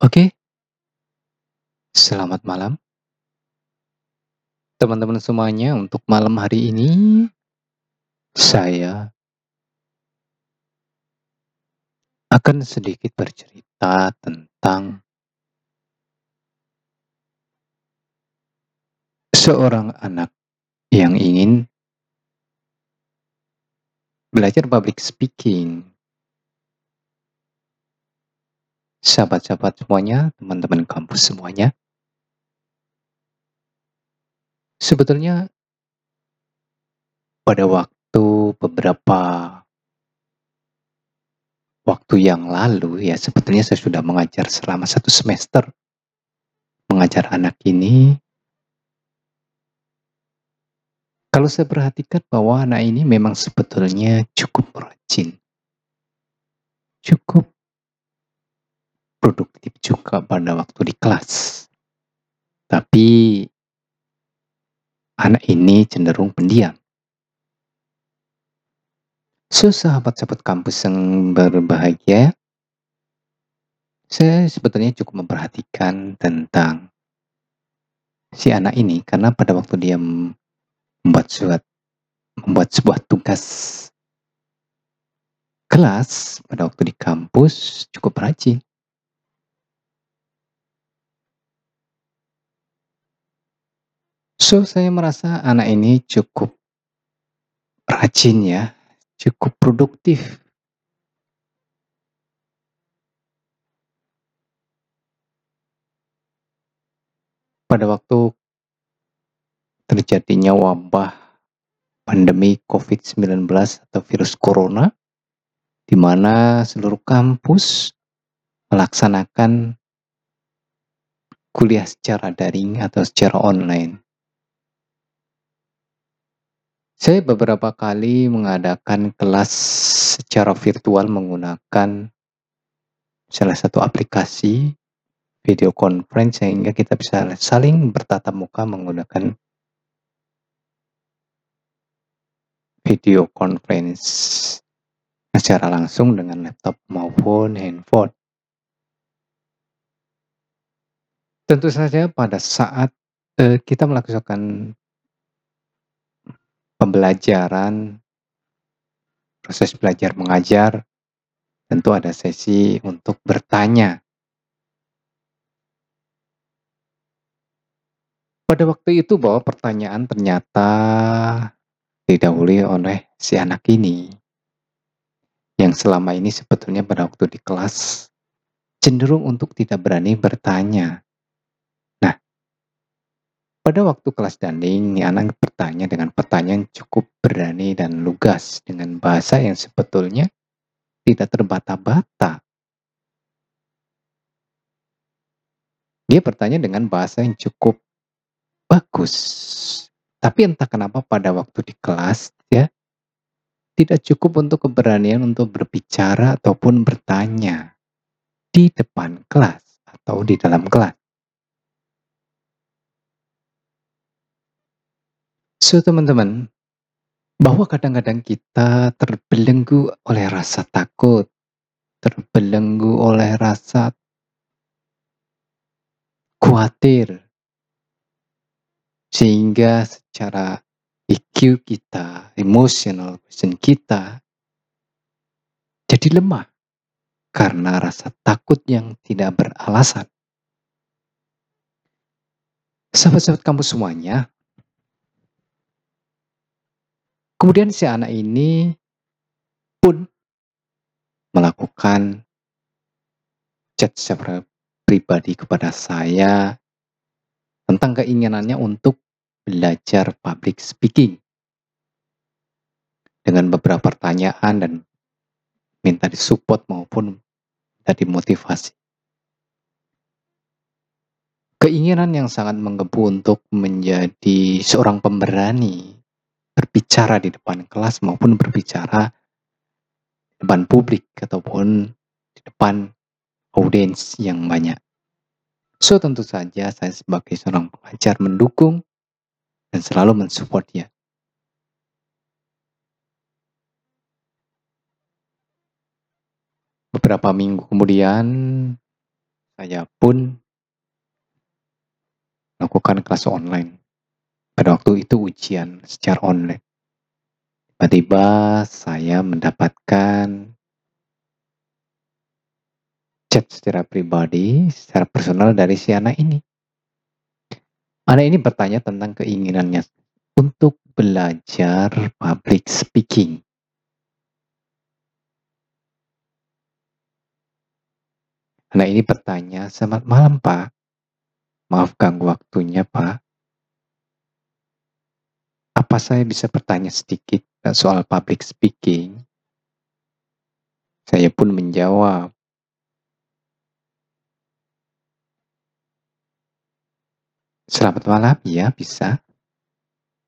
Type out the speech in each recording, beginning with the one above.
Oke. Selamat malam. Teman-teman semuanya, untuk malam hari ini saya akan sedikit bercerita tentang seorang anak yang ingin belajar public speaking. Sahabat-sahabat semuanya, teman-teman kampus semuanya. Sebetulnya pada waktu beberapa waktu yang lalu ya, sebetulnya saya sudah mengajar selama satu semester mengajar anak ini kalau saya perhatikan bahwa anak ini memang sebetulnya cukup rajin. Cukup produktif juga pada waktu di kelas. Tapi anak ini cenderung pendiam. So, sahabat-sahabat kampus yang berbahagia, saya sebetulnya cukup memperhatikan tentang si anak ini karena pada waktu dia membuat suat membuat sebuah tugas kelas pada waktu di kampus cukup rajin. So, saya merasa anak ini cukup rajin ya, cukup produktif. Pada waktu terjadinya wabah pandemi COVID-19 atau virus corona, di mana seluruh kampus melaksanakan kuliah secara daring atau secara online. Saya beberapa kali mengadakan kelas secara virtual menggunakan salah satu aplikasi video conference sehingga kita bisa saling bertatap muka menggunakan video conference secara langsung dengan laptop maupun handphone. Tentu saja pada saat uh, kita melakukan pembelajaran, proses belajar mengajar, tentu ada sesi untuk bertanya Pada waktu itu bahwa pertanyaan ternyata didahului oleh si anak ini. Yang selama ini sebetulnya pada waktu di kelas cenderung untuk tidak berani bertanya. Pada waktu kelas danding, ini anak bertanya dengan pertanyaan cukup berani dan lugas dengan bahasa yang sebetulnya tidak terbata-bata. Dia bertanya dengan bahasa yang cukup bagus. Tapi entah kenapa pada waktu di kelas ya tidak cukup untuk keberanian untuk berbicara ataupun bertanya di depan kelas atau di dalam kelas. So teman-teman, bahwa kadang-kadang kita terbelenggu oleh rasa takut, terbelenggu oleh rasa khawatir, sehingga secara EQ kita, emotional quotient kita, jadi lemah karena rasa takut yang tidak beralasan. Sahabat-sahabat kamu semuanya, kemudian si anak ini pun melakukan chat secara pribadi kepada saya tentang keinginannya untuk belajar public speaking dengan beberapa pertanyaan dan minta disupport maupun minta dimotivasi. Keinginan yang sangat menggebu untuk menjadi seorang pemberani berbicara di depan kelas maupun berbicara di depan publik ataupun di depan audiens yang banyak. So tentu saja saya sebagai seorang pengajar mendukung dan selalu mensupport dia. Beberapa minggu kemudian saya pun melakukan kelas online. Pada waktu itu ujian secara online. Tiba-tiba saya mendapatkan chat secara pribadi, secara personal dari si anak ini. Anak ini bertanya tentang keinginannya untuk belajar public speaking. Anak ini bertanya, "Selamat malam, Pak. Maaf ganggu waktunya, Pak. Apa saya bisa bertanya sedikit soal public speaking?" Saya pun menjawab. Selamat malam, iya bisa.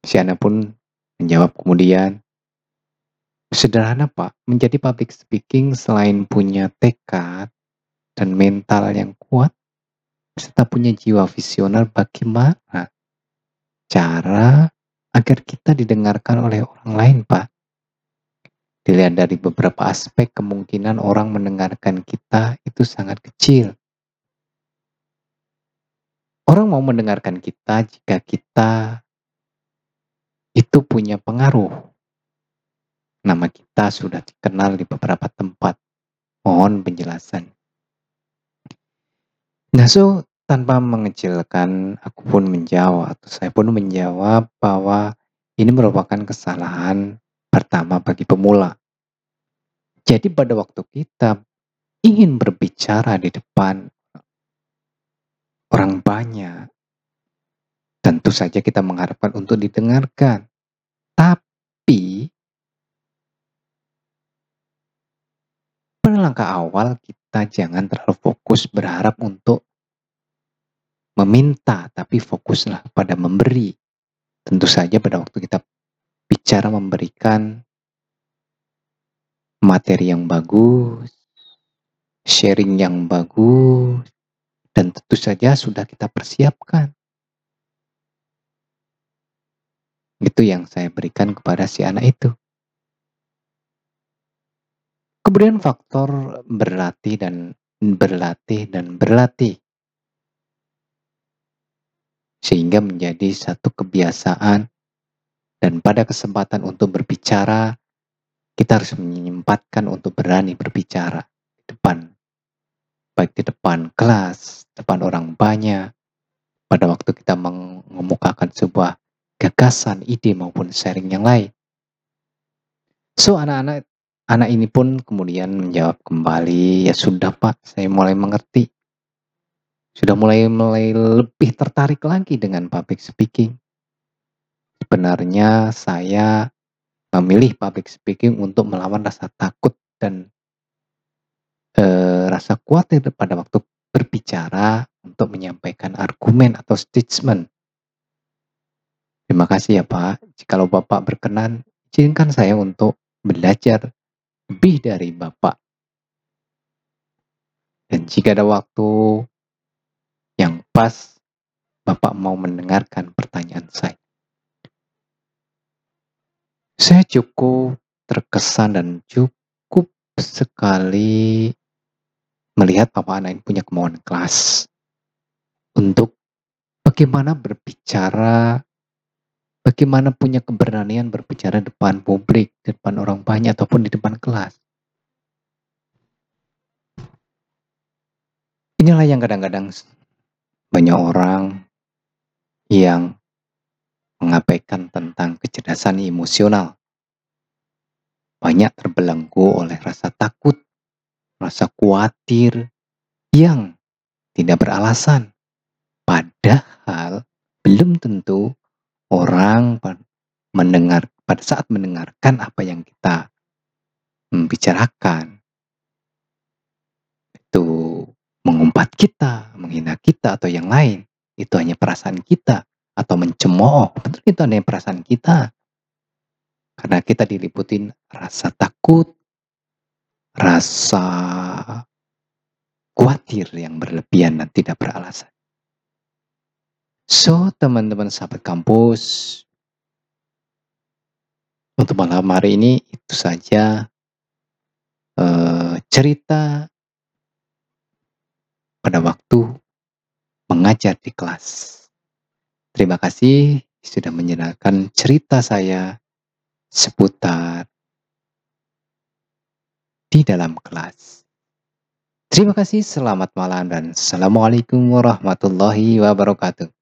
Si anak pun menjawab kemudian, Sederhana Pak, menjadi public speaking selain punya tekad dan mental yang kuat, serta punya jiwa visioner bagaimana cara agar kita didengarkan oleh orang lain Pak. Dilihat dari beberapa aspek kemungkinan orang mendengarkan kita itu sangat kecil. Orang mau mendengarkan kita jika kita itu punya pengaruh. Nama kita sudah dikenal di beberapa tempat. Mohon penjelasan. Nah, so tanpa mengecilkan, aku pun menjawab atau saya pun menjawab bahwa ini merupakan kesalahan pertama bagi pemula. Jadi pada waktu kita ingin berbicara di depan orang banyak, tentu saja kita mengharapkan untuk didengarkan. Tapi pada langkah awal kita jangan terlalu fokus berharap untuk meminta, tapi fokuslah pada memberi. Tentu saja pada waktu kita bicara memberikan materi yang bagus, sharing yang bagus, dan tentu saja sudah kita persiapkan. Itu yang saya berikan kepada si anak itu. Kemudian faktor berlatih dan berlatih dan berlatih. Sehingga menjadi satu kebiasaan dan pada kesempatan untuk berbicara, kita harus menyempatkan untuk berani berbicara di depan. Baik di depan kelas, depan orang banyak, pada waktu kita mengemukakan sebuah gagasan, ide maupun sharing yang lain. So anak-anak anak ini pun kemudian menjawab kembali, ya sudah Pak, saya mulai mengerti. Sudah mulai mulai lebih tertarik lagi dengan public speaking. Sebenarnya saya memilih public speaking untuk melawan rasa takut dan e, rasa khawatir pada waktu berbicara untuk menyampaikan argumen atau statement. Terima kasih ya Pak. Jikalau Bapak berkenan, izinkan saya untuk belajar lebih dari Bapak. Dan jika ada waktu pas, Bapak mau mendengarkan pertanyaan saya. Saya cukup terkesan dan cukup sekali melihat Bapak anak ini punya kemauan kelas untuk bagaimana berbicara, bagaimana punya keberanian berbicara depan publik, depan orang banyak ataupun di depan kelas. Inilah yang kadang-kadang banyak orang yang mengabaikan tentang kecerdasan emosional. Banyak terbelenggu oleh rasa takut, rasa khawatir yang tidak beralasan. Padahal belum tentu orang mendengar pada saat mendengarkan apa yang kita membicarakan itu mengumpat kita, menghina kita atau yang lain. Itu hanya perasaan kita atau mencemooh. Betul itu ada perasaan kita. Karena kita diliputin rasa takut, rasa khawatir yang berlebihan dan tidak beralasan. So, teman-teman sahabat kampus, untuk malam hari ini itu saja uh, cerita pada waktu mengajar di kelas. Terima kasih sudah menyenangkan cerita saya seputar di dalam kelas. Terima kasih, selamat malam dan Assalamualaikum warahmatullahi wabarakatuh.